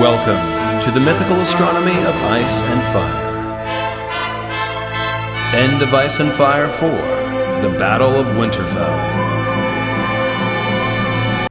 Welcome to the mythical astronomy of ice and fire. End of Ice and Fire 4 The Battle of Winterfell.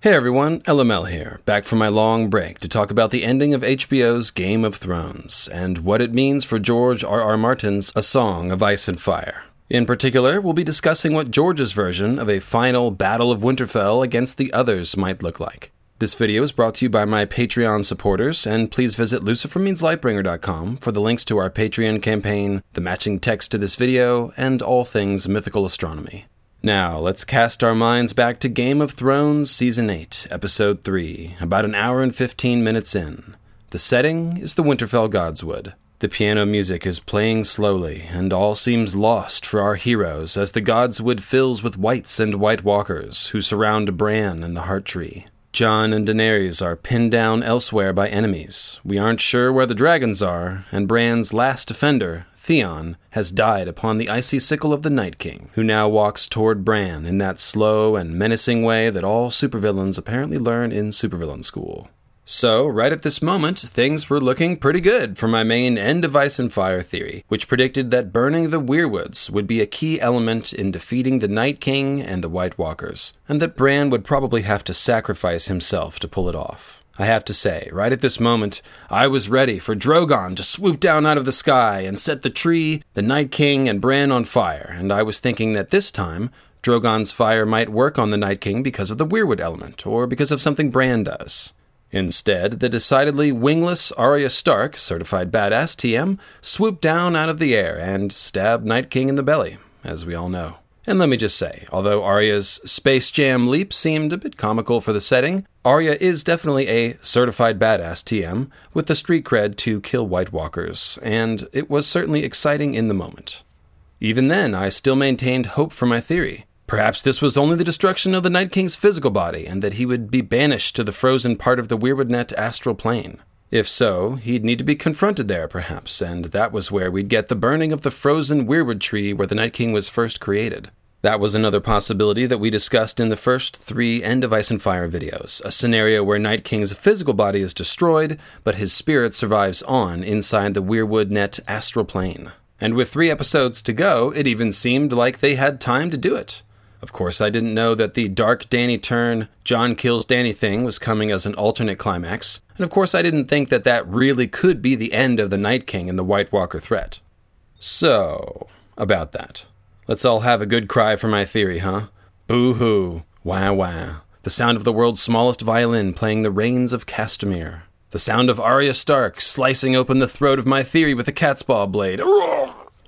Hey everyone, LML here, back from my long break to talk about the ending of HBO's Game of Thrones and what it means for George R. R. Martin's A Song of Ice and Fire. In particular, we'll be discussing what George's version of a final Battle of Winterfell against the others might look like. This video is brought to you by my Patreon supporters, and please visit lucifermeanslightbringer.com for the links to our Patreon campaign, the matching text to this video, and all things mythical astronomy. Now, let's cast our minds back to Game of Thrones Season 8, Episode 3, about an hour and 15 minutes in. The setting is the Winterfell Godswood. The piano music is playing slowly, and all seems lost for our heroes as the Godswood fills with wights and white walkers who surround Bran and the Heart Tree. Jon and Daenerys are pinned down elsewhere by enemies. We aren't sure where the dragons are, and Bran's last defender, Theon, has died upon the icy sickle of the Night King, who now walks toward Bran in that slow and menacing way that all supervillains apparently learn in supervillain school. So, right at this moment, things were looking pretty good for my main End of Ice and Fire theory, which predicted that burning the Weirwoods would be a key element in defeating the Night King and the White Walkers, and that Bran would probably have to sacrifice himself to pull it off. I have to say, right at this moment, I was ready for Drogon to swoop down out of the sky and set the tree, the Night King, and Bran on fire, and I was thinking that this time, Drogon's fire might work on the Night King because of the Weirwood element, or because of something Bran does. Instead, the decidedly wingless Arya Stark, certified badass TM, swooped down out of the air and stabbed Night King in the belly, as we all know. And let me just say, although Arya's Space Jam leap seemed a bit comical for the setting, Arya is definitely a certified badass TM with the street cred to kill White Walkers, and it was certainly exciting in the moment. Even then, I still maintained hope for my theory. Perhaps this was only the destruction of the Night King's physical body, and that he would be banished to the frozen part of the Weirwoodnet astral plane. If so, he'd need to be confronted there, perhaps, and that was where we'd get the burning of the frozen Weirwood tree where the Night King was first created. That was another possibility that we discussed in the first three End of Ice and Fire videos a scenario where Night King's physical body is destroyed, but his spirit survives on inside the Weirwoodnet astral plane. And with three episodes to go, it even seemed like they had time to do it. Of course, I didn't know that the dark Dany turn, Jon kills Dany thing was coming as an alternate climax, and of course, I didn't think that that really could be the end of the Night King and the White Walker threat. So, about that. Let's all have a good cry for my theory, huh? Boo hoo, wah wah. The sound of the world's smallest violin playing the Rains of Castamere. The sound of Arya Stark slicing open the throat of my theory with a cat's paw blade.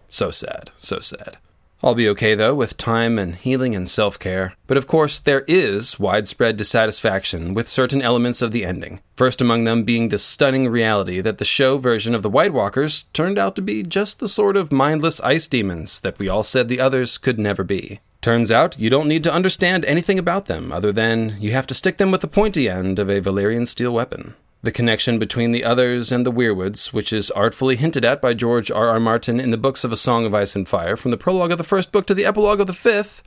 So sad, so sad. I'll be okay though with time and healing and self care. But of course, there is widespread dissatisfaction with certain elements of the ending. First among them being the stunning reality that the show version of the White Walkers turned out to be just the sort of mindless ice demons that we all said the others could never be. Turns out you don't need to understand anything about them other than you have to stick them with the pointy end of a Valyrian steel weapon. The connection between the others and the Weirwoods, which is artfully hinted at by George R. R. Martin in the books of A Song of Ice and Fire, from the prologue of the first book to the epilogue of the fifth,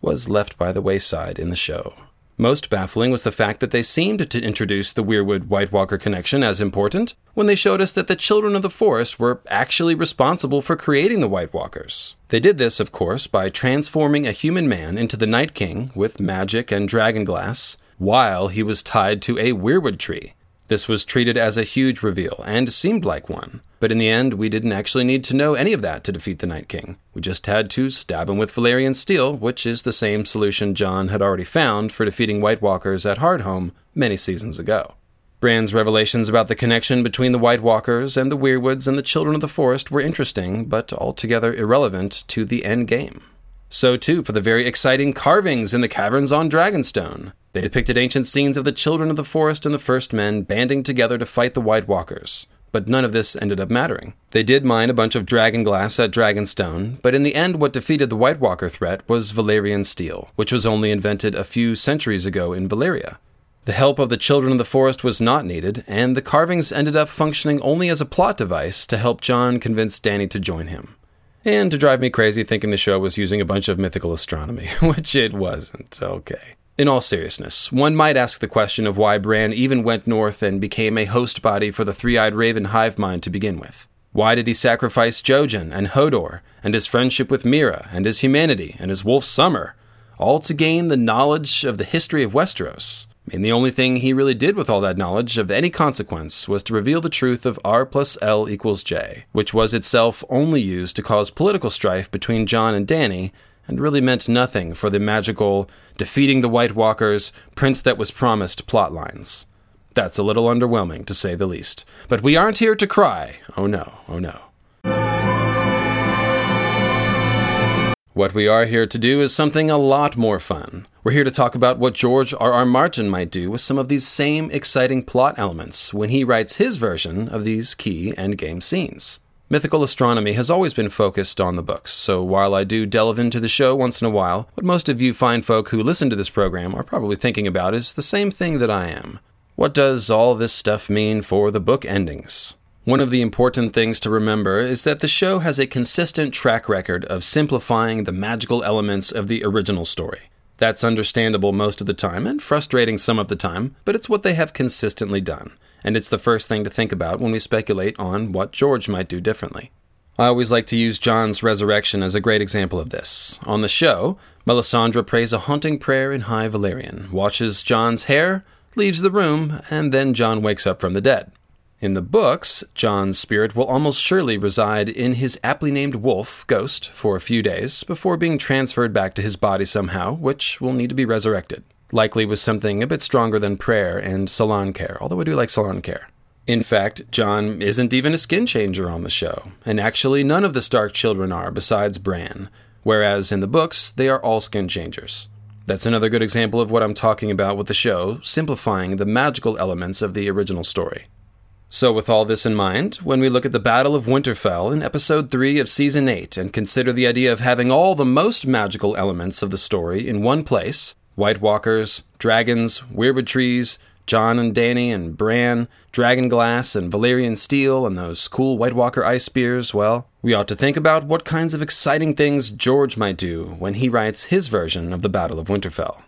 was left by the wayside in the show. Most baffling was the fact that they seemed to introduce the Weirwood White Walker connection as important when they showed us that the children of the forest were actually responsible for creating the White Walkers. They did this, of course, by transforming a human man into the Night King with magic and dragon glass while he was tied to a Weirwood tree. This was treated as a huge reveal, and seemed like one. But in the end, we didn't actually need to know any of that to defeat the Night King. We just had to stab him with Valyrian steel, which is the same solution Jon had already found for defeating White Walkers at Hardhome many seasons ago. Bran's revelations about the connection between the White Walkers and the Weirwoods and the Children of the Forest were interesting, but altogether irrelevant to the end game. So, too, for the very exciting carvings in the caverns on Dragonstone. They depicted ancient scenes of the children of the forest and the first men banding together to fight the White Walkers. But none of this ended up mattering. They did mine a bunch of dragon glass at Dragonstone, but in the end, what defeated the White Walker threat was Valyrian steel, which was only invented a few centuries ago in Valyria. The help of the children of the forest was not needed, and the carvings ended up functioning only as a plot device to help Jon convince Dany to join him and to drive me crazy thinking the show was using a bunch of mythical astronomy, which it wasn't. Okay. In all seriousness, one might ask the question of why Bran even went north and became a host body for the three eyed raven hive mind to begin with. Why did he sacrifice Jojen and Hodor, and his friendship with Meera, and his humanity, and his wolf Summer, all to gain the knowledge of the history of Westeros? Mean, the only thing he really did with all that knowledge of any consequence was to reveal the truth of R plus L equals J, which was itself only used to cause political strife between Jon and Dany, and really meant nothing for the magical, defeating the White Walkers, prince that was promised plotlines. That's a little underwhelming, to say the least. But we aren't here to cry. Oh no, oh no. What we are here to do is something a lot more fun. We're here to talk about what George R. R. Martin might do with some of these same exciting plot elements when he writes his version of these key endgame scenes. Mythical astronomy has always been focused on the books, so while I do delve into the show once in a while, what most of you fine folk who listen to this program are probably thinking about is the same thing that I am. What does all this stuff mean for the book endings? One of the important things to remember is that the show has a consistent track record of simplifying the magical elements of the original story. That's understandable most of the time and frustrating some of the time, but it's what they have consistently done and it's the first thing to think about when we speculate on what George might do differently. I always like to use Jon's resurrection as a great example of this. On the show, Melisandre prays a haunting prayer in High Valyrian, watches Jon's hair, leaves the room, and then John wakes up from the dead. In the books, Jon's spirit will almost surely reside in his aptly named wolf, Ghost, for a few days before being transferred back to his body somehow, which will need to be resurrected likely with something a bit stronger than prayer and salon care, although I do like salon care. In fact, John isn't even a skin changer on the show, and actually none of the Stark children are besides Bran, whereas in the books, they are all skin changers. That's another good example of what I'm talking about with the show, simplifying the magical elements of the original story. So, with all this in mind, when we look at the Battle of Winterfell in episode 3 of season 8 and consider the idea of having all the most magical elements of the story in one place, White Walkers, dragons, weirwood trees, Jon and Dany and Bran, Dragon Glass and Valyrian Steel, and those cool White Walker ice spears, well, we ought to think about what kinds of exciting things George might do when he writes his version of the Battle of Winterfell.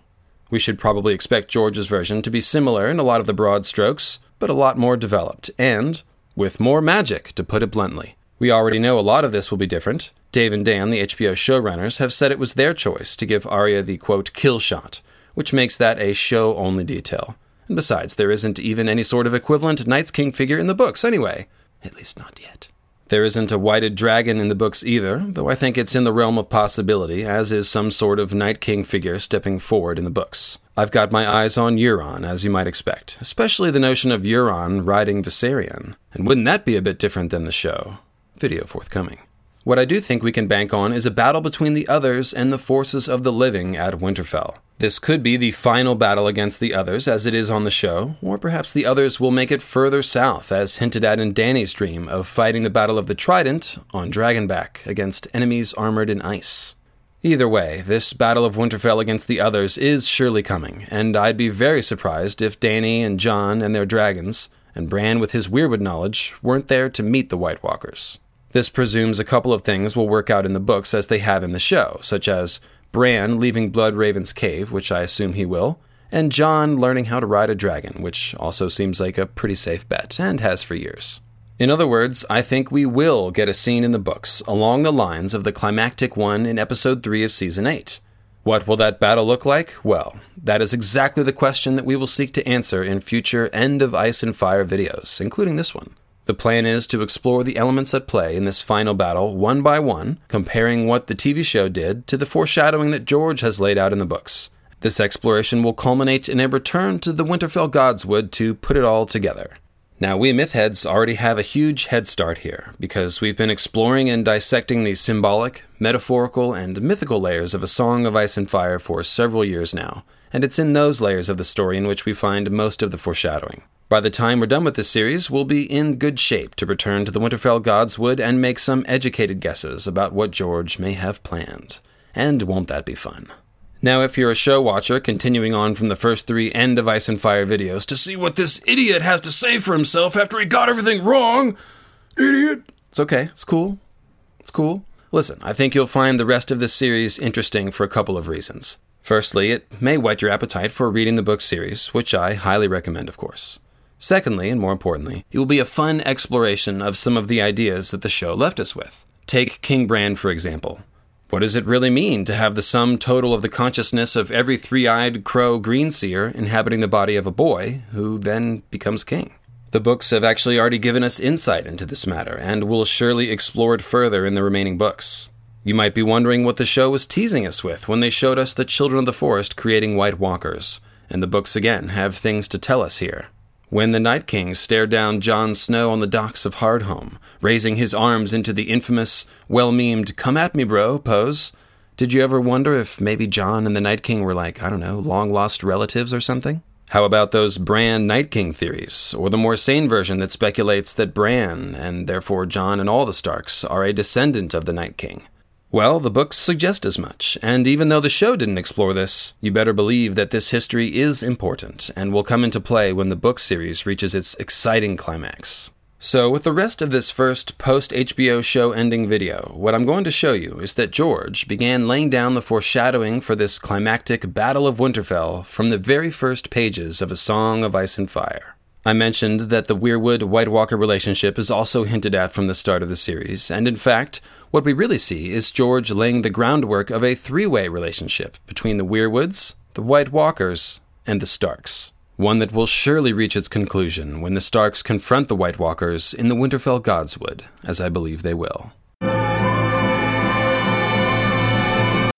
We should probably expect George's version to be similar in a lot of the broad strokes, but a lot more developed, and with more magic, to put it bluntly. We already know a lot of this will be different. Dave and Dan, the HBO showrunners, have said it was their choice to give Arya the quote kill shot, which makes that a show only detail. And besides, there isn't even any sort of equivalent Night's King figure in the books anyway. At least not yet. There isn't a whited dragon in the books either, though I think it's in the realm of possibility, as is some sort of Night King figure stepping forward in the books. I've got my eyes on Euron, as you might expect, especially the notion of Euron riding Viserion. And wouldn't that be a bit different than the show? Video forthcoming. What I do think we can bank on is a battle between the others and the forces of the living at Winterfell. This could be the final battle against the others, as it is on the show, or perhaps the others will make it further south, as hinted at in Dany's dream of fighting the Battle of the Trident on Dragonback against enemies armored in ice. Either way, this Battle of Winterfell against the others is surely coming, and I'd be very surprised if Danny and Jon and their dragons, and Bran with his weirwood knowledge, weren't there to meet the White Walkers. This presumes a couple of things will work out in the books as they have in the show, such as Bran leaving Bloodraven's cave, which I assume he will, and Jon learning how to ride a dragon, which also seems like a pretty safe bet, and has for years. In other words, I think we will get a scene in the books along the lines of the climactic one in episode 3 of season 8. What will that battle look like? Well, that is exactly the question that we will seek to answer in future End of Ice and Fire videos, including this one. The plan is to explore the elements at play in this final battle one by one, comparing what the TV show did to the foreshadowing that George has laid out in the books. This exploration will culminate in a return to the Winterfell Godswood to put it all together. Now, we Mythheads already have a huge head start here, because we've been exploring and dissecting the symbolic, metaphorical, and mythical layers of A Song of Ice and Fire for several years now, and it's in those layers of the story in which we find most of the foreshadowing. By the time we're done with this series, we'll be in good shape to return to the Winterfell Godswood and make some educated guesses about what George may have planned. And won't that be fun? Now, if you're a show watcher continuing on from the first three End of Ice and Fire videos to see what this idiot has to say for himself after he got everything wrong, idiot! It's okay, it's cool. It's cool. Listen, I think you'll find the rest of this series interesting for a couple of reasons. Firstly, it may whet your appetite for reading the book series, which I highly recommend, of course. Secondly, and more importantly, it will be a fun exploration of some of the ideas that the show left us with. Take King Bran, for example. What does it really mean to have the sum total of the consciousness of every three eyed crow greenseer inhabiting the body of a boy, who then becomes king? The books have actually already given us insight into this matter, and will surely explore it further in the remaining books. You might be wondering what the show was teasing us with when they showed us the Children of the Forest creating White Walkers, and the books again have things to tell us here. When the Night King stared down Jon Snow on the docks of Hardhome, raising his arms into the infamous, well memed, come at me, bro pose, did you ever wonder if maybe Jon and the Night King were like, I don't know, long lost relatives or something? How about those Bran Night King theories, or the more sane version that speculates that Bran, and therefore Jon and all the Starks, are a descendant of the Night King? Well, the books suggest as much, and even though the show didn't explore this, you better believe that this history is important and will come into play when the book series reaches its exciting climax. So, with the rest of this first post HBO show ending video, what I'm going to show you is that George began laying down the foreshadowing for this climactic Battle of Winterfell from the very first pages of A Song of Ice and Fire. I mentioned that the Weirwood White Walker relationship is also hinted at from the start of the series, and in fact, what we really see is George laying the groundwork of a three way relationship between the Weirwoods, the White Walkers, and the Starks. One that will surely reach its conclusion when the Starks confront the White Walkers in the Winterfell Godswood, as I believe they will.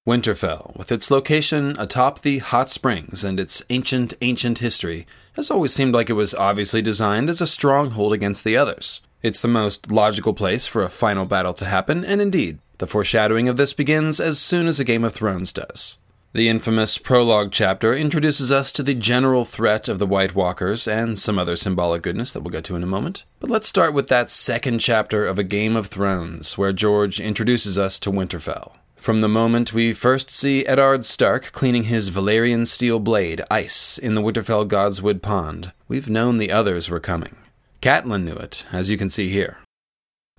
Winterfell, with its location atop the hot springs and its ancient, ancient history, has always seemed like it was obviously designed as a stronghold against the others. It's the most logical place for a final battle to happen, and indeed, the foreshadowing of this begins as soon as a Game of Thrones does. The infamous prologue chapter introduces us to the general threat of the White Walkers and some other symbolic goodness that we'll get to in a moment. But let's start with that second chapter of A Game of Thrones, where George introduces us to Winterfell. From the moment we first see Eddard Stark cleaning his Valyrian steel blade, Ice, in the Winterfell Godswood Pond, we've known the others were coming. Catelyn knew it, as you can see here.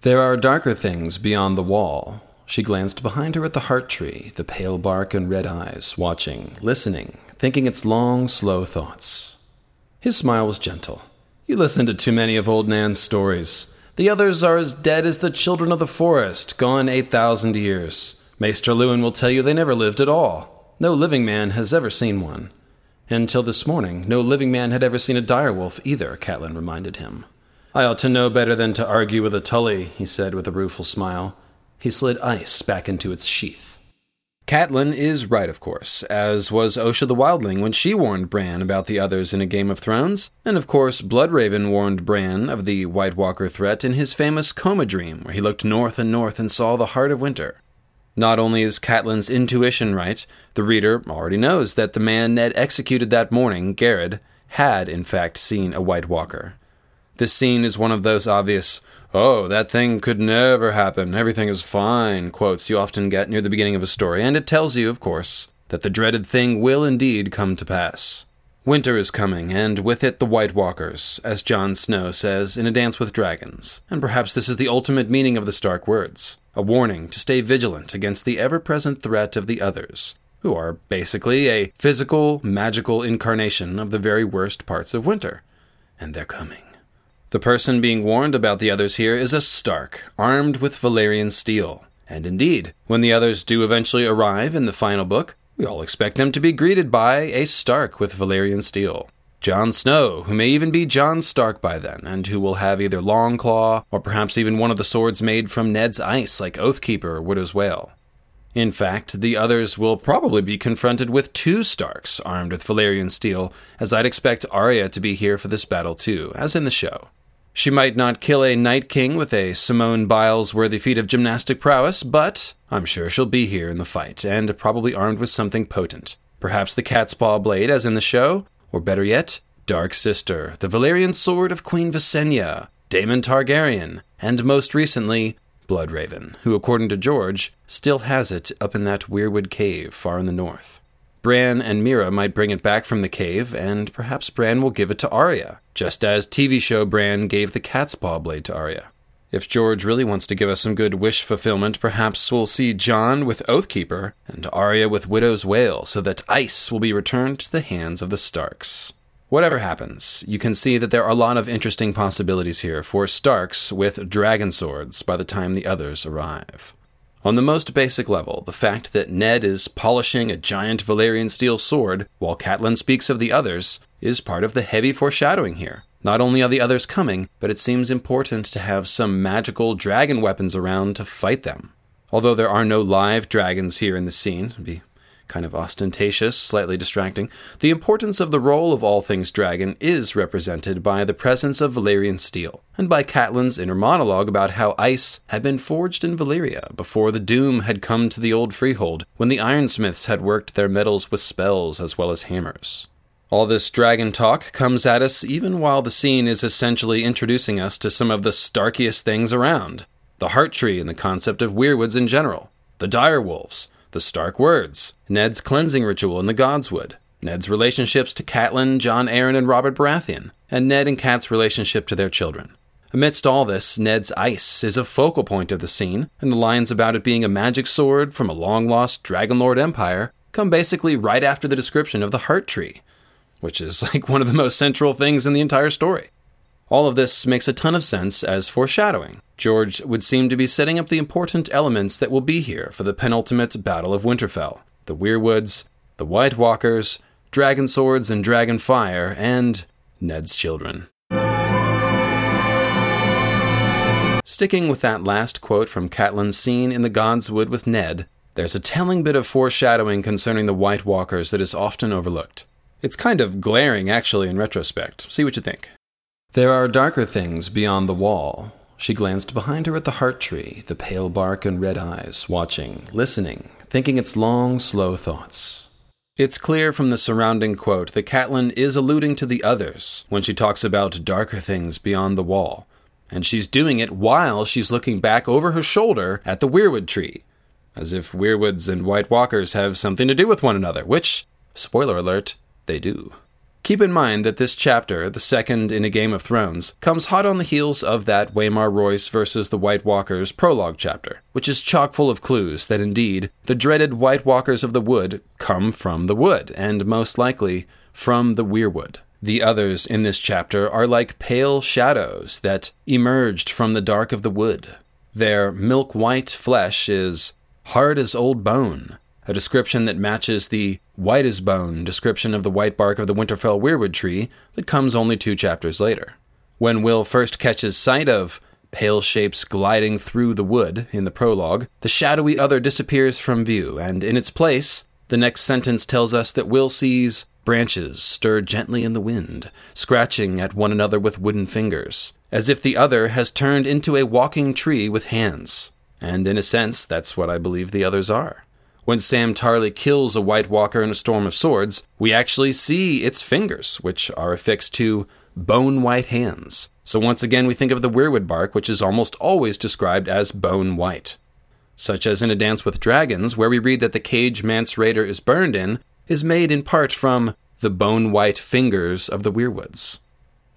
There are darker things beyond the wall. She glanced behind her at the heart tree, the pale bark and red eyes, watching, listening, thinking its long, slow thoughts. His smile was gentle. You listen to too many of old Nan's stories. The others are as dead as the children of the forest, gone 8,000 years. Maester Luwin will tell you they never lived at all. No living man has ever seen one. Until this morning, no living man had ever seen a direwolf either, Catelyn reminded him. I ought to know better than to argue with a Tully, he said with a rueful smile. He slid ice back into its sheath. Catelyn is right, of course, as was Osha the Wildling when she warned Bran about the others in A Game of Thrones, and of course Bloodraven warned Bran of the White Walker threat in his famous coma dream, where he looked north and north and saw the heart of winter. Not only is Catelyn's intuition right, the reader already knows that the man Ned executed that morning, Gared, had in fact seen a White Walker. This scene is one of those obvious, oh, that thing could never happen, everything is fine quotes you often get near the beginning of a story, and it tells you, of course, that the dreaded thing will indeed come to pass. Winter is coming, and with it the White Walkers, as Jon Snow says in A Dance with Dragons, and perhaps this is the ultimate meaning of the Stark words a warning to stay vigilant against the ever present threat of the others, who are basically a physical, magical incarnation of the very worst parts of winter. And they're coming. The person being warned about the others here is a Stark, armed with Valyrian steel. And indeed, when the others do eventually arrive in the final book, we all expect them to be greeted by a Stark with Valyrian steel. Jon Snow, who may even be Jon Stark by then, and who will have either Longclaw or perhaps even one of the swords made from Ned's ice, like Oathkeeper or Widow's Wail. In fact, the others will probably be confronted with two Starks armed with Valyrian steel, as I'd expect Arya to be here for this battle too, as in the show. She might not kill a Night King with a Simone Biles worthy feat of gymnastic prowess, but I'm sure she'll be here in the fight, and probably armed with something potent. Perhaps the cat's paw blade, as in the show, or better yet, Dark Sister, the Valyrian sword of Queen Visenya, Daemon Targaryen, and most recently, Bloodraven, who, according to George, still has it up in that Weirwood cave far in the north. Bran and Meera might bring it back from the cave, and perhaps Bran will give it to Arya, just as TV show Bran gave the cat's paw blade to Arya. If George really wants to give us some good wish fulfillment, perhaps we'll see Jon with Oathkeeper and Arya with Widow's Wail, so that ice will be returned to the hands of the Starks. Whatever happens, you can see that there are a lot of interesting possibilities here for Starks with dragon swords by the time the others arrive. On the most basic level, the fact that Ned is polishing a giant Valyrian steel sword while Catelyn speaks of the others is part of the heavy foreshadowing here. Not only are the others coming, but it seems important to have some magical dragon weapons around to fight them. Although there are no live dragons here in the scene, it'd be kind of ostentatious, slightly distracting, the importance of the role of all things dragon is represented by the presence of Valyrian steel, and by Catelyn's inner monologue about how ice had been forged in Valyria before the doom had come to the old freehold, when the ironsmiths had worked their metals with spells as well as hammers. All this dragon talk comes at us even while the scene is essentially introducing us to some of the starkiest things around the heart tree and the concept of weirwoods in general, the dire wolves, the stark words, Ned's cleansing ritual in the Godswood, Ned's relationships to Catelyn, Jon Arryn, and Robert Baratheon, and Ned and Kat's relationship to their children. Amidst all this, Ned's ice is a focal point of the scene, and the lines about it being a magic sword from a long lost Dragonlord empire come basically right after the description of the heart tree, which is like one of the most central things in the entire story. All of this makes a ton of sense as foreshadowing. George would seem to be setting up the important elements that will be here for the penultimate Battle of Winterfell the Weirwoods, the White Walkers, dragon swords and dragon fire, and Ned's children. Sticking with that last quote from Catelyn's scene in the Godswood with Ned, there's a telling bit of foreshadowing concerning the White Walkers that is often overlooked. It's kind of glaring, actually, in retrospect. See what you think. There are darker things beyond the wall. She glanced behind her at the heart tree, the pale bark and red eyes, watching, listening, thinking its long, slow thoughts. It's clear from the surrounding quote that Catelyn is alluding to the others when she talks about darker things beyond the wall, and she's doing it while she's looking back over her shoulder at the weirwood tree, as if weirwoods and White Walkers have something to do with one another, which, spoiler alert, they do. Keep in mind that this chapter, the second in A Game of Thrones, comes hot on the heels of that Waymar Royce versus the White Walkers prologue chapter, which is chock full of clues that indeed the dreaded White Walkers of the Wood come from the wood, and most likely from the Weirwood. The others in this chapter are like pale shadows that emerged from the dark of the wood. Their milk white flesh is hard as old bone, a description that matches the white as bone description of the white bark of the Winterfell weirwood tree that comes only two chapters later. When Will first catches sight of pale shapes gliding through the wood in the prologue, the shadowy other disappears from view, and in its place, the next sentence tells us that Will sees branches stir gently in the wind, scratching at one another with wooden fingers, as if the other has turned into a walking tree with hands. And in a sense, that's what I believe the others are. When Sam Tarly kills a White Walker in a storm of swords, we actually see its fingers, which are affixed to bone white hands. So once again, we think of the weirwood bark, which is almost always described as bone white. Such as in A Dance with Dragons, where we read that the cage Mance Rayder is burned in is made in part from the bone white fingers of the weirwoods.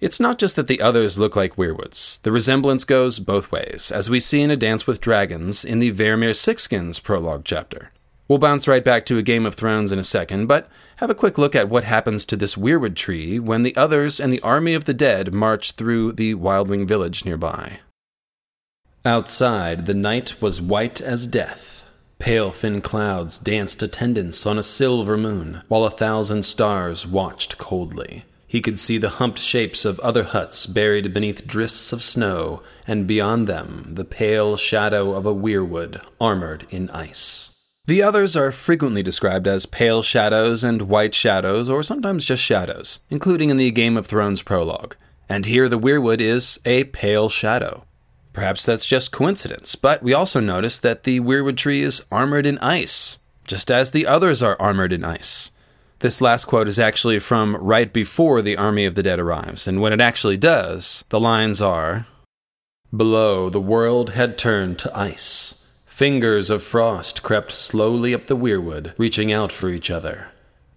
It's not just that the others look like weirwoods. The resemblance goes both ways, as we see in A Dance with Dragons in the Varamir Sixskins prologue chapter. We'll bounce right back to a Game of Thrones in a second, but have a quick look at what happens to this weirwood tree when the others and the army of the dead march through the wildling village nearby. Outside, the night was white as death. Pale thin clouds danced attendance on a silver moon, while a thousand stars watched coldly. He could see the humped shapes of other huts buried beneath drifts of snow, and beyond them the pale shadow of a weirwood armored in ice. The others are frequently described as pale shadows and white shadows, or sometimes just shadows, including in the Game of Thrones prologue. And here the weirwood is a pale shadow. Perhaps that's just coincidence, but we also notice that the weirwood tree is armored in ice, just as the others are armored in ice. This last quote is actually from right before the army of the dead arrives, and when it actually does, the lines are Below, the world had turned to ice. Fingers of frost crept slowly up the weirwood, reaching out for each other.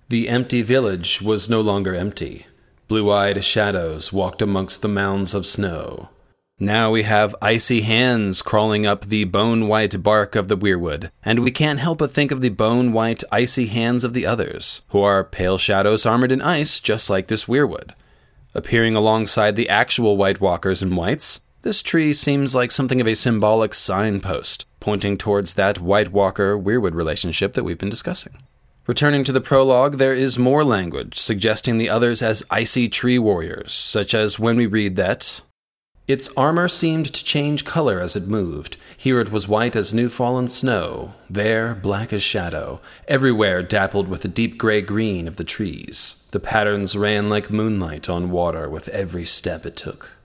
The empty village was no longer empty. Blue eyed shadows walked amongst the mounds of snow. Now we have icy hands crawling up the bone white bark of the weirwood, and we can't help but think of the bone white, icy hands of the others, who are pale shadows armored in ice just like this weirwood. Appearing alongside the actual White Walkers and Whites, this tree seems like something of a symbolic signpost, pointing towards that White Walker Weirwood relationship that we've been discussing. Returning to the prologue, there is more language suggesting the others as icy tree warriors, such as when we read that its armor seemed to change color as it moved. Here it was white as new fallen snow, there black as shadow, everywhere dappled with the deep gray green of the trees. The patterns ran like moonlight on water with every step it took.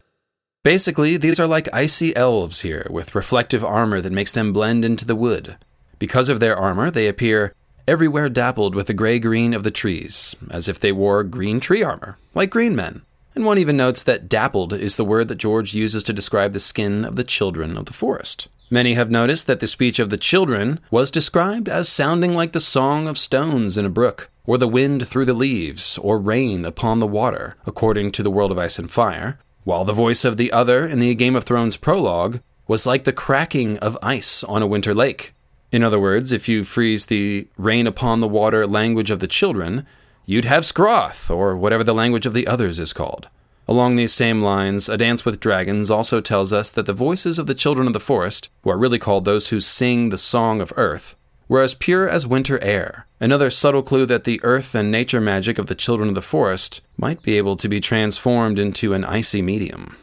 Basically, these are like icy elves here, with reflective armor that makes them blend into the wood. Because of their armor, they appear everywhere dappled with the gray green of the trees, as if they wore green tree armor, like green men and one even notes that dappled is the word that George uses to describe the skin of the children of the forest. Many have noticed that the speech of the children was described as sounding like the song of stones in a brook, or the wind through the leaves, or rain upon the water, according to the World of Ice and Fire, while the voice of the other in the Game of Thrones prologue was like the cracking of ice on a winter lake. In other words, if you freeze the rain upon the water language of the children, you'd have Skroth, or whatever the language of the others is called. Along these same lines, A Dance with Dragons also tells us that the voices of the children of the forest, who are really called those who sing the song of earth, were as pure as winter air. Another subtle clue that the earth and nature magic of the children of the forest might be able to be transformed into an icy medium.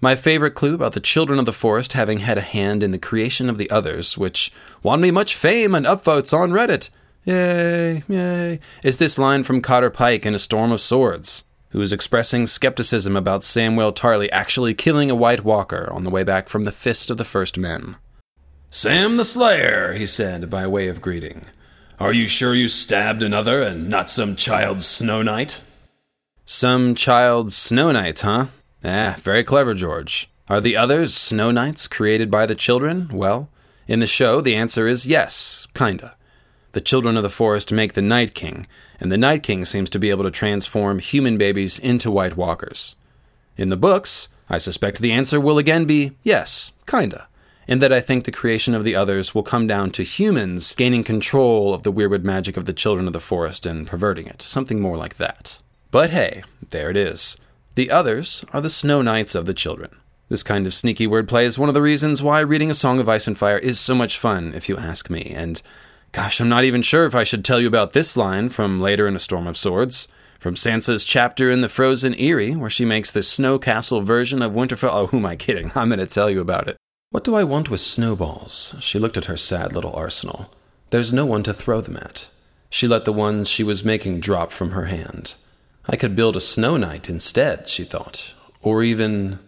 My favorite clue about the children of the forest having had a hand in the creation of the others, which won me much fame and upvotes on Reddit, Yay, yay, is this line from Cotter Pike in A Storm of Swords, who is expressing skepticism about Samwell Tarly actually killing a White Walker on the way back from the Fist of the First Men. Sam the Slayer, he said by way of greeting. Are you sure you stabbed another and not some child Snow Knight? Some child Snow Knight, huh? Ah, very clever, George. Are the others Snow Knights created by the children? Well, in the show, the answer is yes, kinda the children of the forest make the Night King, and the Night King seems to be able to transform human babies into White Walkers. In the books, I suspect the answer will again be yes, kinda, and that I think the creation of the others will come down to humans gaining control of the weirwood magic of the children of the forest and perverting it, something more like that. But hey, there it is. The others are the snow knights of the children. This kind of sneaky wordplay is one of the reasons why reading A Song of Ice and Fire is so much fun, if you ask me, and Gosh, I'm not even sure if I should tell you about this line from later in A Storm of Swords. From Sansa's chapter in the Frozen Eyrie, where she makes the snow castle version of Winterfell. Oh, who am I kidding? I'm going to tell you about it. What do I want with snowballs? She looked at her sad little arsenal. There's no one to throw them at. She let the ones she was making drop from her hand. I could build a snow knight instead, she thought. Or even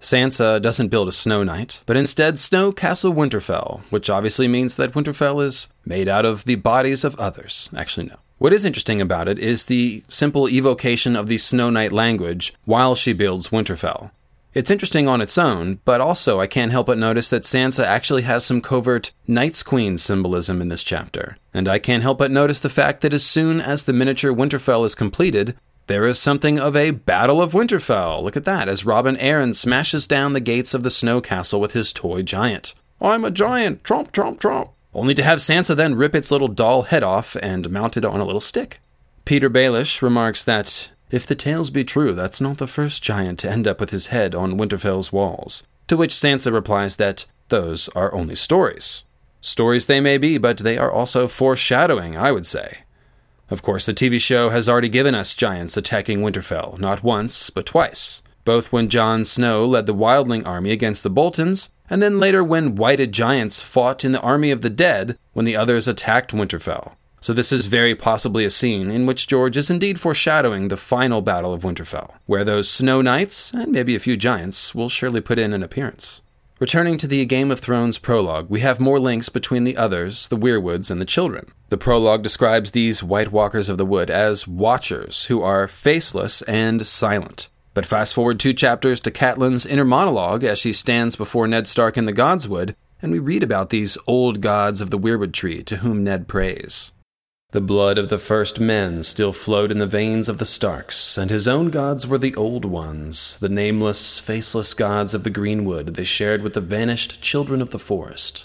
Sansa doesn't build a Snow Knight, but instead Snow Castle Winterfell, which obviously means that Winterfell is made out of the bodies of others. Actually, no. What is interesting about it is the simple evocation of the Snow Knight language while she builds Winterfell. It's interesting on its own, but also I can't help but notice that Sansa actually has some covert Night's Queen symbolism in this chapter. And I can't help but notice the fact that as soon as the miniature Winterfell is completed, there is something of a Battle of Winterfell. Look at that, as Robin Arryn smashes down the gates of the snow castle with his toy giant. I'm a giant, tromp, tromp, tromp. Only to have Sansa then rip its little doll head off and mount it on a little stick. Petyr Baelish remarks that, if the tales be true, that's not the first giant to end up with his head on Winterfell's walls. To which Sansa replies that those are only stories. Stories they may be, but they are also foreshadowing, I would say. Of course, the TV show has already given us giants attacking Winterfell, not once, but twice. Both when Jon Snow led the Wildling army against the Boltons, and then later when whited giants fought in the army of the dead when the others attacked Winterfell. So this is very possibly a scene in which George is indeed foreshadowing the final battle of Winterfell, where those snow knights, and maybe a few giants, will surely put in an appearance. Returning to the Game of Thrones prologue, we have more links between the others, the Weirwoods, and the children. The prologue describes these White Walkers of the Wood as Watchers, who are faceless and silent. But fast forward two chapters to Catelyn's inner monologue as she stands before Ned Stark in the Godswood, and we read about these old gods of the Weirwood tree to whom Ned prays. The blood of the first men still flowed in the veins of the Starks, and his own gods were the old ones, the nameless, faceless gods of the greenwood they shared with the vanished children of the forest.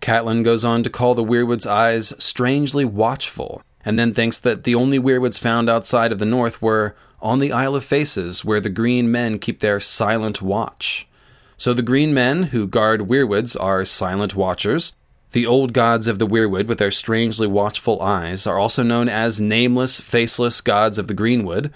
Catelyn goes on to call the Weirwood's eyes strangely watchful, and then thinks that the only Weirwoods found outside of the north were on the Isle of Faces, where the green men keep their silent watch. So the green men who guard Weirwoods are silent watchers, the old gods of the Weirwood, with their strangely watchful eyes, are also known as nameless, faceless gods of the Greenwood,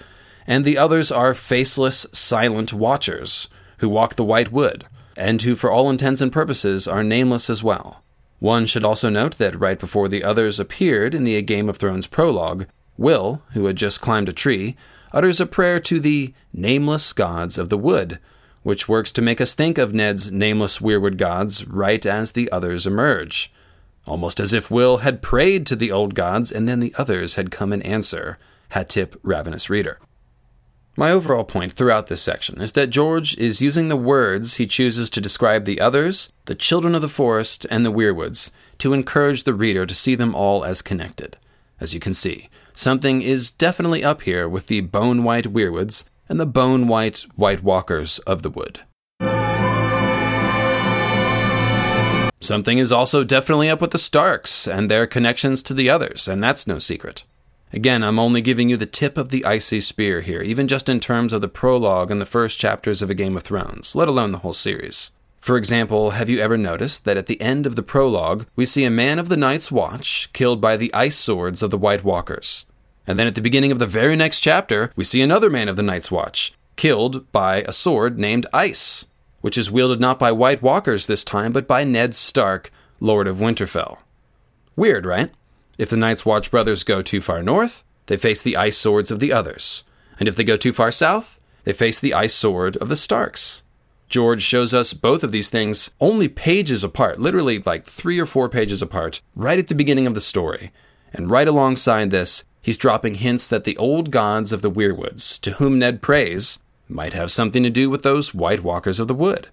and the others are faceless, silent watchers, who walk the White Wood, and who, for all intents and purposes, are nameless as well. One should also note that right before the others appeared in the Game of Thrones prologue, Will, who had just climbed a tree, utters a prayer to the nameless gods of the wood, which works to make us think of Ned's nameless weirwood gods right as the others emerge. Almost as if Will had prayed to the old gods and then the others had come in answer. Hat tip, ravenous reader. My overall point throughout this section is that George is using the words he chooses to describe the others, the children of the forest, and the weirwoods, to encourage the reader to see them all as connected. As you can see, something is definitely up here with the bone white weirwoods and the bone white White Walkers of the wood. Something is also definitely up with the Starks and their connections to the others, and that's no secret. Again, I'm only giving you the tip of the icy spear here, even just in terms of the prologue and the first chapters of A Game of Thrones, let alone the whole series. For example, have you ever noticed that at the end of the prologue, we see a man of the Night's Watch killed by the ice swords of the White Walkers? And then at the beginning of the very next chapter, we see another man of the Night's Watch, killed by a sword named Ice, which is wielded not by White Walkers this time, but by Ned Stark, Lord of Winterfell. Weird, right? If the Night's Watch brothers go too far north, they face the ice swords of the others. And if they go too far south, they face the ice sword of the Starks. George shows us both of these things only pages apart, literally like three or four pages apart, right at the beginning of the story. And right alongside this, He's dropping hints that the old gods of the Weirwoods, to whom Ned prays, might have something to do with those White Walkers of the Wood.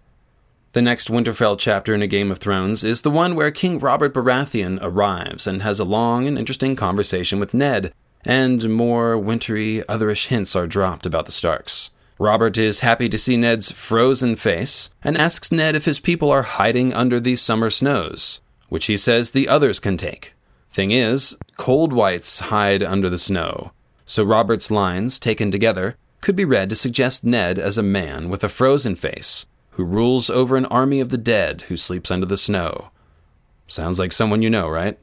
The next Winterfell chapter in A Game of Thrones is the one where King Robert Baratheon arrives and has a long and interesting conversation with Ned, and more wintry, otherish hints are dropped about the Starks. Robert is happy to see Ned's frozen face and asks Ned if his people are hiding under these summer snows, which he says the others can take. Thing is, cold whites hide under the snow, so Robert's lines, taken together, could be read to suggest Ned as a man with a frozen face who rules over an army of the dead who sleeps under the snow. Sounds like someone you know, right?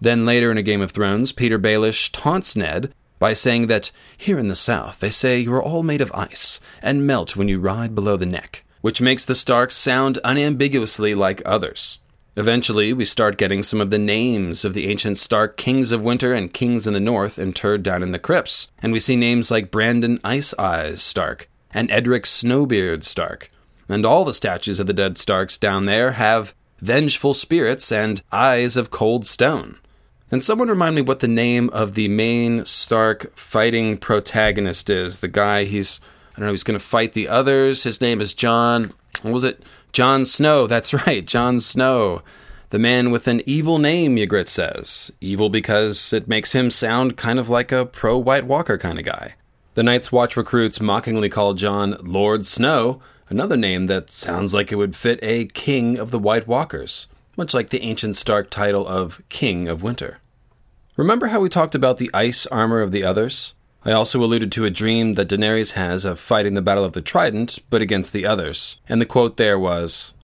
Then later in A Game of Thrones, Petyr Baelish taunts Ned by saying that here in the South they say you are all made of ice and melt when you ride below the neck, which makes the Starks sound unambiguously like others. Eventually, we start getting some of the names of the ancient Stark kings of winter and kings in the north interred down in the crypts, and we see names like Brandon Ice Eyes Stark and Edric Snowbeard Stark. And all the statues of the dead Starks down there have vengeful spirits and eyes of cold stone. And someone remind me what the name of the main Stark fighting protagonist is. The guy he's I don't know, he's going to fight the others. His name is Jon. What was it? Jon Snow, that's right, Jon Snow. The man with an evil name, Ygritte says. Evil because it makes him sound kind of like a pro White Walker kind of guy. The Night's Watch recruits mockingly call John Lord Snow, another name that sounds like it would fit a King of the White Walkers, much like the ancient Stark title of King of Winter. Remember how we talked about the ice armor of the others? I also alluded to a dream that Daenerys has of fighting the Battle of the Trident, but against the others. And the quote there was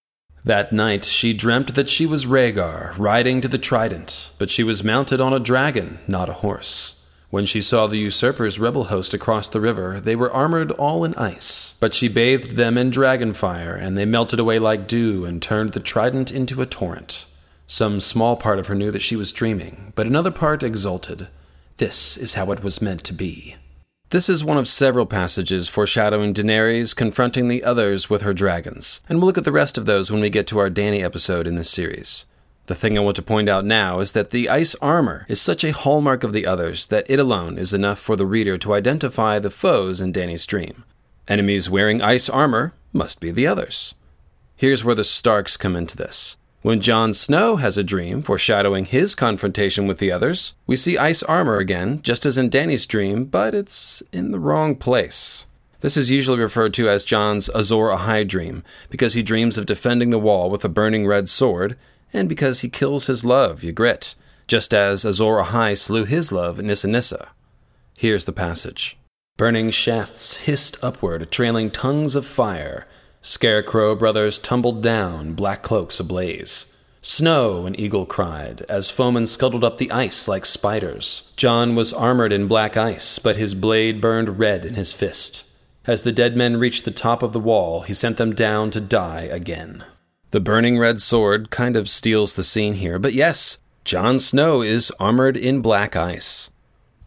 That night she dreamt that she was Rhaegar, riding to the Trident, but she was mounted on a dragon, not a horse. When she saw the usurpers' rebel host across the river, they were armored all in ice. But she bathed them in dragon fire, and they melted away like dew and turned the trident into a torrent. Some small part of her knew that she was dreaming, but another part exulted. This is how it was meant to be. This is one of several passages foreshadowing Daenerys confronting the others with her dragons, and we'll look at the rest of those when we get to our Dany episode in this series. The thing I want to point out now is that the ice armor is such a hallmark of the others that it alone is enough for the reader to identify the foes in Dany's dream. Enemies wearing ice armor must be the others. Here's where the Starks come into this. When Jon Snow has a dream foreshadowing his confrontation with the others, we see ice armor again, just as in Dany's dream, but it's in the wrong place. This is usually referred to as Jon's Azor Ahai dream, because he dreams of defending the wall with a burning red sword, and because he kills his love, Ygritte, just as Azor Ahai slew his love, Nissa Nissa. Here's the passage. Burning shafts hissed upward, trailing tongues of fire. Scarecrow brothers tumbled down, black cloaks ablaze. Snow, an eagle cried, as foemen scuttled up the ice like spiders. Jon was armored in black ice, but his blade burned red in his fist. As the dead men reached the top of the wall, he sent them down to die again. The burning red sword kind of steals the scene here, but yes, Jon Snow is armored in black ice.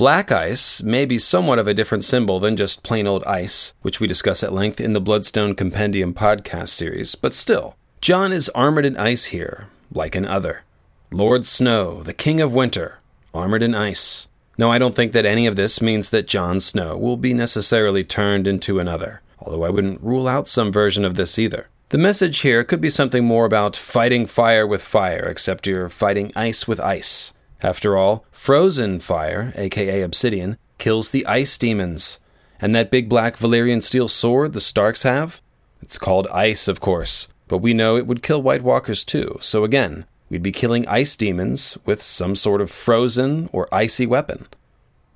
Black ice may be somewhat of a different symbol than just plain old ice, which we discuss at length in the Bloodstone Compendium podcast series, but still, Jon is armored in ice here, like an other. Lord Snow, the King of Winter, armored in ice. No, I don't think that any of this means that Jon Snow will be necessarily turned into another, although I wouldn't rule out some version of this either. The message here could be something more about fighting fire with fire, except you're fighting ice with ice. After all, frozen fire, aka obsidian, kills the ice demons. And that big black Valyrian steel sword the Starks have? It's called ice, of course, but we know it would kill White Walkers too, so again, we'd be killing ice demons with some sort of frozen or icy weapon.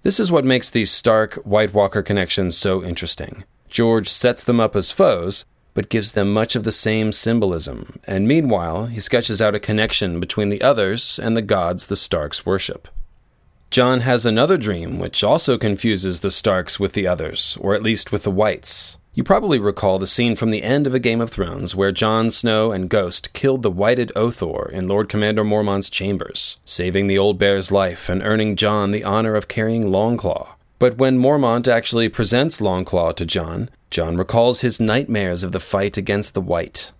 This is what makes these Stark White Walker connections so interesting. George sets them up as foes, but gives them much of the same symbolism, and meanwhile, he sketches out a connection between the others and the gods the Starks worship. Jon has another dream which also confuses the Starks with the others, or at least with the Whites. You probably recall the scene from the end of A Game of Thrones where Jon Snow and Ghost killed the whited Othor in Lord Commander Mormont's chambers, saving the old bear's life and earning Jon the honor of carrying Longclaw. But when Mormont actually presents Longclaw to Jon, Jon recalls his nightmares of the fight against the White.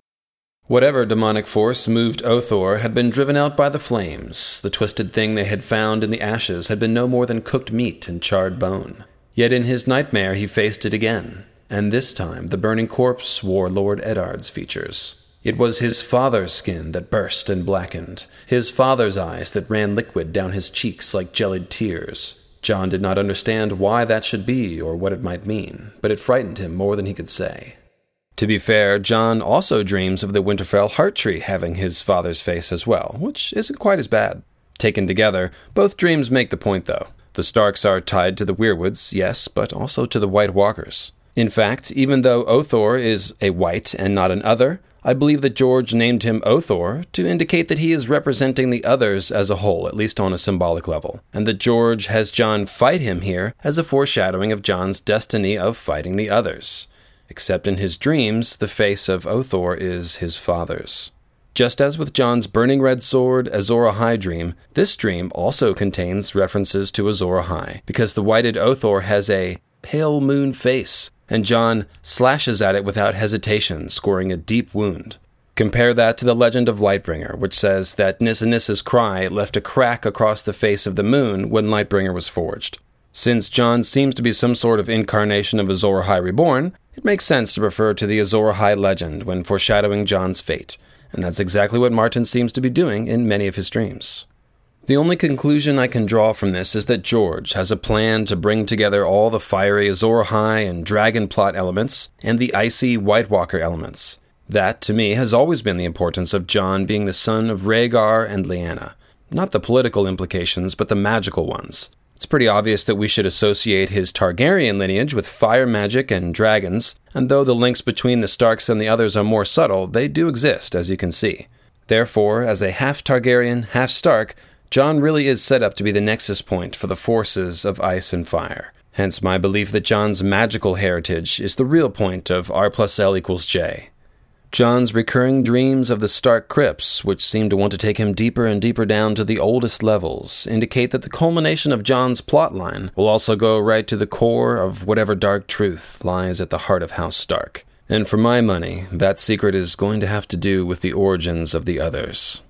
Whatever demonic force moved Othor had been driven out by the flames. The twisted thing they had found in the ashes had been no more than cooked meat and charred bone. Yet in his nightmare he faced it again, and this time the burning corpse wore Lord Eddard's features. It was his father's skin that burst and blackened, his father's eyes that ran liquid down his cheeks like jellied tears. Jon did not understand why that should be or what it might mean, but it frightened him more than he could say. To be fair, Jon also dreams of the Winterfell heart tree having his father's face as well, which isn't quite as bad. Taken together, both dreams make the point, though. The Starks are tied to the Weirwoods, yes, but also to the White Walkers. In fact, even though Othor is a white and not an other, I believe that George named him Othor to indicate that he is representing the others as a whole, at least on a symbolic level, and that George has Jon fight him here as a foreshadowing of Jon's destiny of fighting the others. Except in his dreams, the face of Othor is his father's. Just as with Jon's burning red sword Azor Ahai dream, this dream also contains references to Azor Ahai, because the whited Othor has a pale moon face and Jon slashes at it without hesitation, scoring a deep wound. Compare that to the legend of Lightbringer, which says that Nissa Nissa's cry left a crack across the face of the moon when Lightbringer was forged. Since Jon seems to be some sort of incarnation of Azor Ahai Reborn, it makes sense to refer to the Azor Ahai legend when foreshadowing Jon's fate, and that's exactly what Martin seems to be doing in many of his dreams. The only conclusion I can draw from this is that George has a plan to bring together all the fiery Azor Ahai and dragon plot elements and the icy White Walker elements. That, to me, has always been the importance of Jon being the son of Rhaegar and Lyanna. Not the political implications, but the magical ones. It's pretty obvious that we should associate his Targaryen lineage with fire magic and dragons, and though the links between the Starks and the others are more subtle, they do exist, as you can see. Therefore, as a half Targaryen, half Stark, Jon really is set up to be the nexus point for the forces of ice and fire. Hence my belief that Jon's magical heritage is the real point of R plus L equals J. Jon's recurring dreams of the Stark crypts, which seem to want to take him deeper and deeper down to the oldest levels, indicate that the culmination of Jon's plotline will also go right to the core of whatever dark truth lies at the heart of House Stark. And for my money, that secret is going to have to do with the origins of the others.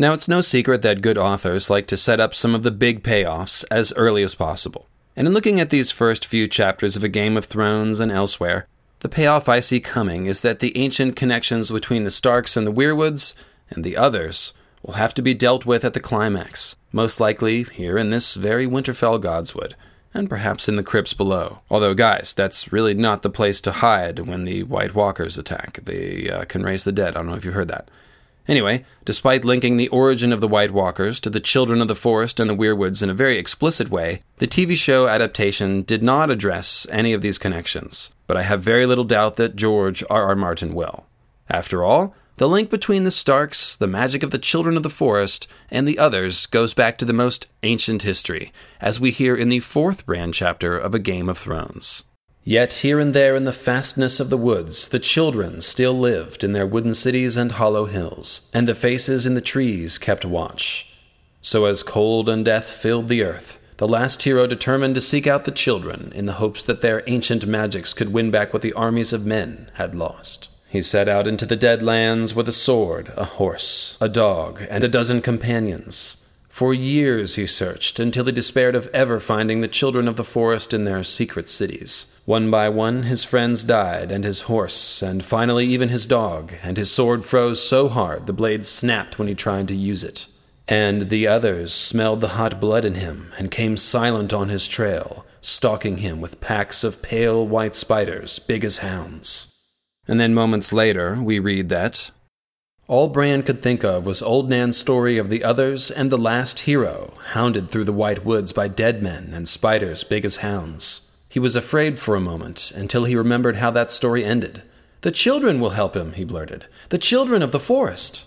Now, it's no secret that good authors like to set up some of the big payoffs as early as possible. And in looking at these first few chapters of A Game of Thrones and elsewhere, The payoff I see coming is that the ancient connections between the Starks and the Weirwoods and the others will have to be dealt with at the climax, most likely here in this very Winterfell Godswood, and perhaps in the crypts below. Although, guys, that's really not the place to hide when the White Walkers attack. They uh, can raise the dead. I don't know if you've heard that. Anyway, despite linking the origin of the White Walkers to the Children of the Forest and the Weirwoods in a very explicit way, the TV show adaptation did not address any of these connections, but I have very little doubt that George R. R. Martin will. After all, the link between the Starks, the magic of the Children of the Forest, and the others goes back to the most ancient history, as we hear in the fourth Bran chapter of A Game of Thrones. Yet here and there in the fastness of the woods, the children still lived in their wooden cities and hollow hills, and the faces in the trees kept watch. So as cold and death filled the earth, the last hero determined to seek out the children in the hopes that their ancient magics could win back what the armies of men had lost. He set out into the dead lands with a sword, a horse, a dog, and a dozen companions. For years he searched until he despaired of ever finding the children of the forest in their secret cities. One by one, his friends died, and his horse, and finally even his dog, and his sword froze so hard the blade snapped when he tried to use it. And the others smelled the hot blood in him, and came silent on his trail, stalking him with packs of pale white spiders, big as hounds. And then moments later, we read that all Bran could think of was Old Nan's story of the others and the last hero, hounded through the white woods by dead men and spiders big as hounds. He was afraid for a moment until he remembered how that story ended. The children will help him, he blurted. The children of the forest.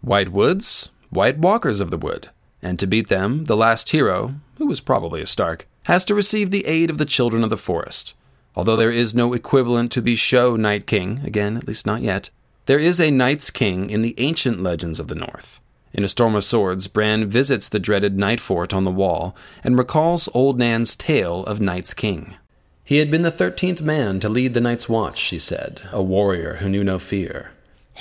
White woods, white walkers of the wood. And to beat them, the last hero, who was probably a Stark, has to receive the aid of the children of the forest. Although there is no equivalent to the show Night King, again, at least not yet, there is a Night's King in the ancient legends of the North. In A Storm of Swords, Bran visits the dreaded Night Fort on the wall and recalls Old Nan's tale of Night's King. He had been the thirteenth man to lead the Night's Watch, she said, a warrior who knew no fear.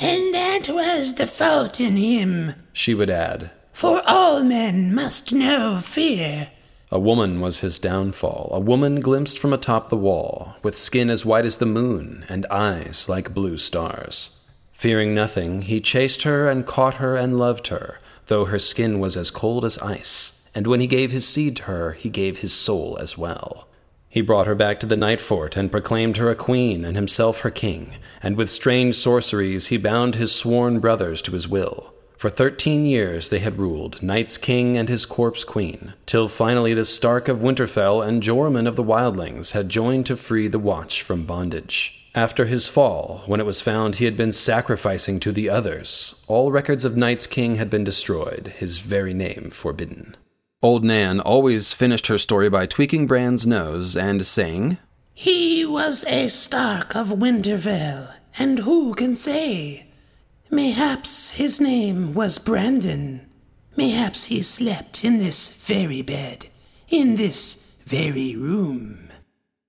And that was the fault in him, she would add. For all men must know fear. A woman was his downfall, a woman glimpsed from atop the wall, with skin as white as the moon and eyes like blue stars. Fearing nothing, he chased her and caught her and loved her, though her skin was as cold as ice. And when he gave his seed to her, he gave his soul as well. He brought her back to the night fort and proclaimed her a queen and himself her king, and with strange sorceries he bound his sworn brothers to his will. For thirteen years they had ruled, Night's king and his corpse queen, till finally the Stark of Winterfell and Joramun of the Wildlings had joined to free the Watch from bondage. After his fall, when it was found he had been sacrificing to the others, all records of Night's King had been destroyed, his very name forbidden. Old Nan always finished her story by tweaking Bran's nose and saying, He was a Stark of Winterfell, and who can say? Mayhaps his name was Brandon. Mayhaps he slept in this very bed, in this very room.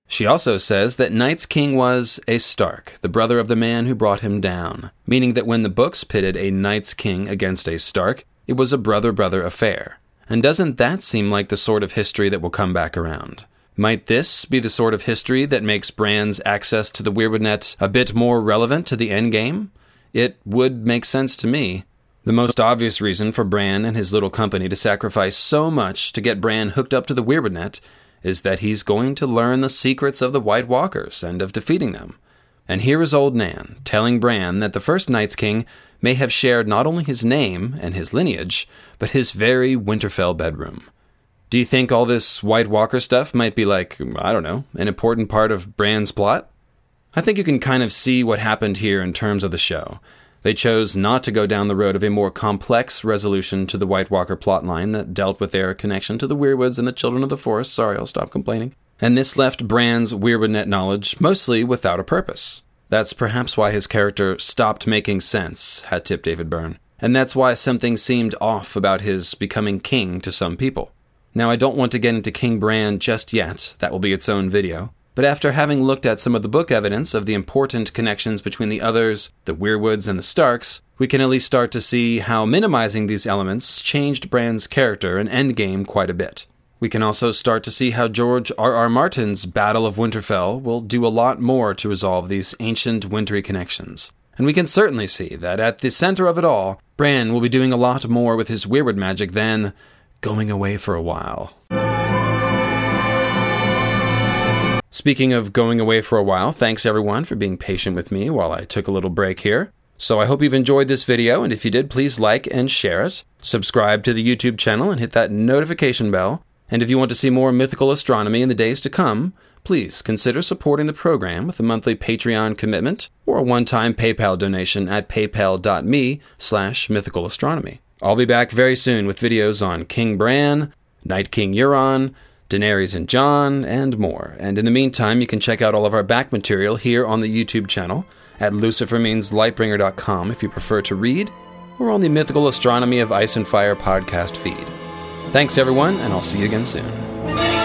She also says that Night's king was a Stark, the brother of the man who brought him down, meaning that when the books pitted a Night's king against a Stark, it was a brother brother affair. And doesn't that seem like the sort of history that will come back around? Might this be the sort of history that makes Bran's access to the Weirwood Net a bit more relevant to the endgame? It would make sense to me. The most obvious reason for Bran and his little company to sacrifice so much to get Bran hooked up to the Weirwood Net is that he's going to learn the secrets of the White Walkers and of defeating them. And here is old Nan telling Bran that the first Night's King may have shared not only his name and his lineage, but his very Winterfell bedroom. Do you think all this White Walker stuff might be like, I don't know, an important part of Bran's plot? I think you can kind of see what happened here in terms of the show. They chose not to go down the road of a more complex resolution to the White Walker plotline that dealt with their connection to the Weirwoods and the Children of the Forest. Sorry, I'll stop complaining. And this left Bran's Weirwood net knowledge mostly without a purpose. That's perhaps why his character stopped making sense, hat tip David Byrne. And that's why something seemed off about his becoming king to some people. Now, I don't want to get into King Bran just yet, that will be its own video. But after having looked at some of the book evidence of the important connections between the others, the Weirwoods, and the Starks, we can at least start to see how minimizing these elements changed Bran's character and endgame quite a bit. We can also start to see how George R. R. Martin's Battle of Winterfell will do a lot more to resolve these ancient wintry connections. And we can certainly see that at the center of it all, Bran will be doing a lot more with his weirwood magic than going away for a while. Speaking of going away for a while, thanks everyone for being patient with me while I took a little break here. So I hope you've enjoyed this video, and if you did, please like and share it. Subscribe to the YouTube channel and hit that notification bell. And if you want to see more mythical astronomy in the days to come, please consider supporting the program with a monthly Patreon commitment or a one-time PayPal donation at paypal.me slash mythicalastronomy. I'll be back very soon with videos on King Bran, Night King Euron, Daenerys and Jon, and more. And in the meantime, you can check out all of our back material here on the YouTube channel at lucifermeanslightbringer.com if you prefer to read, or on the Mythical Astronomy of Ice and Fire podcast feed. Thanks, everyone, and I'll see you again soon.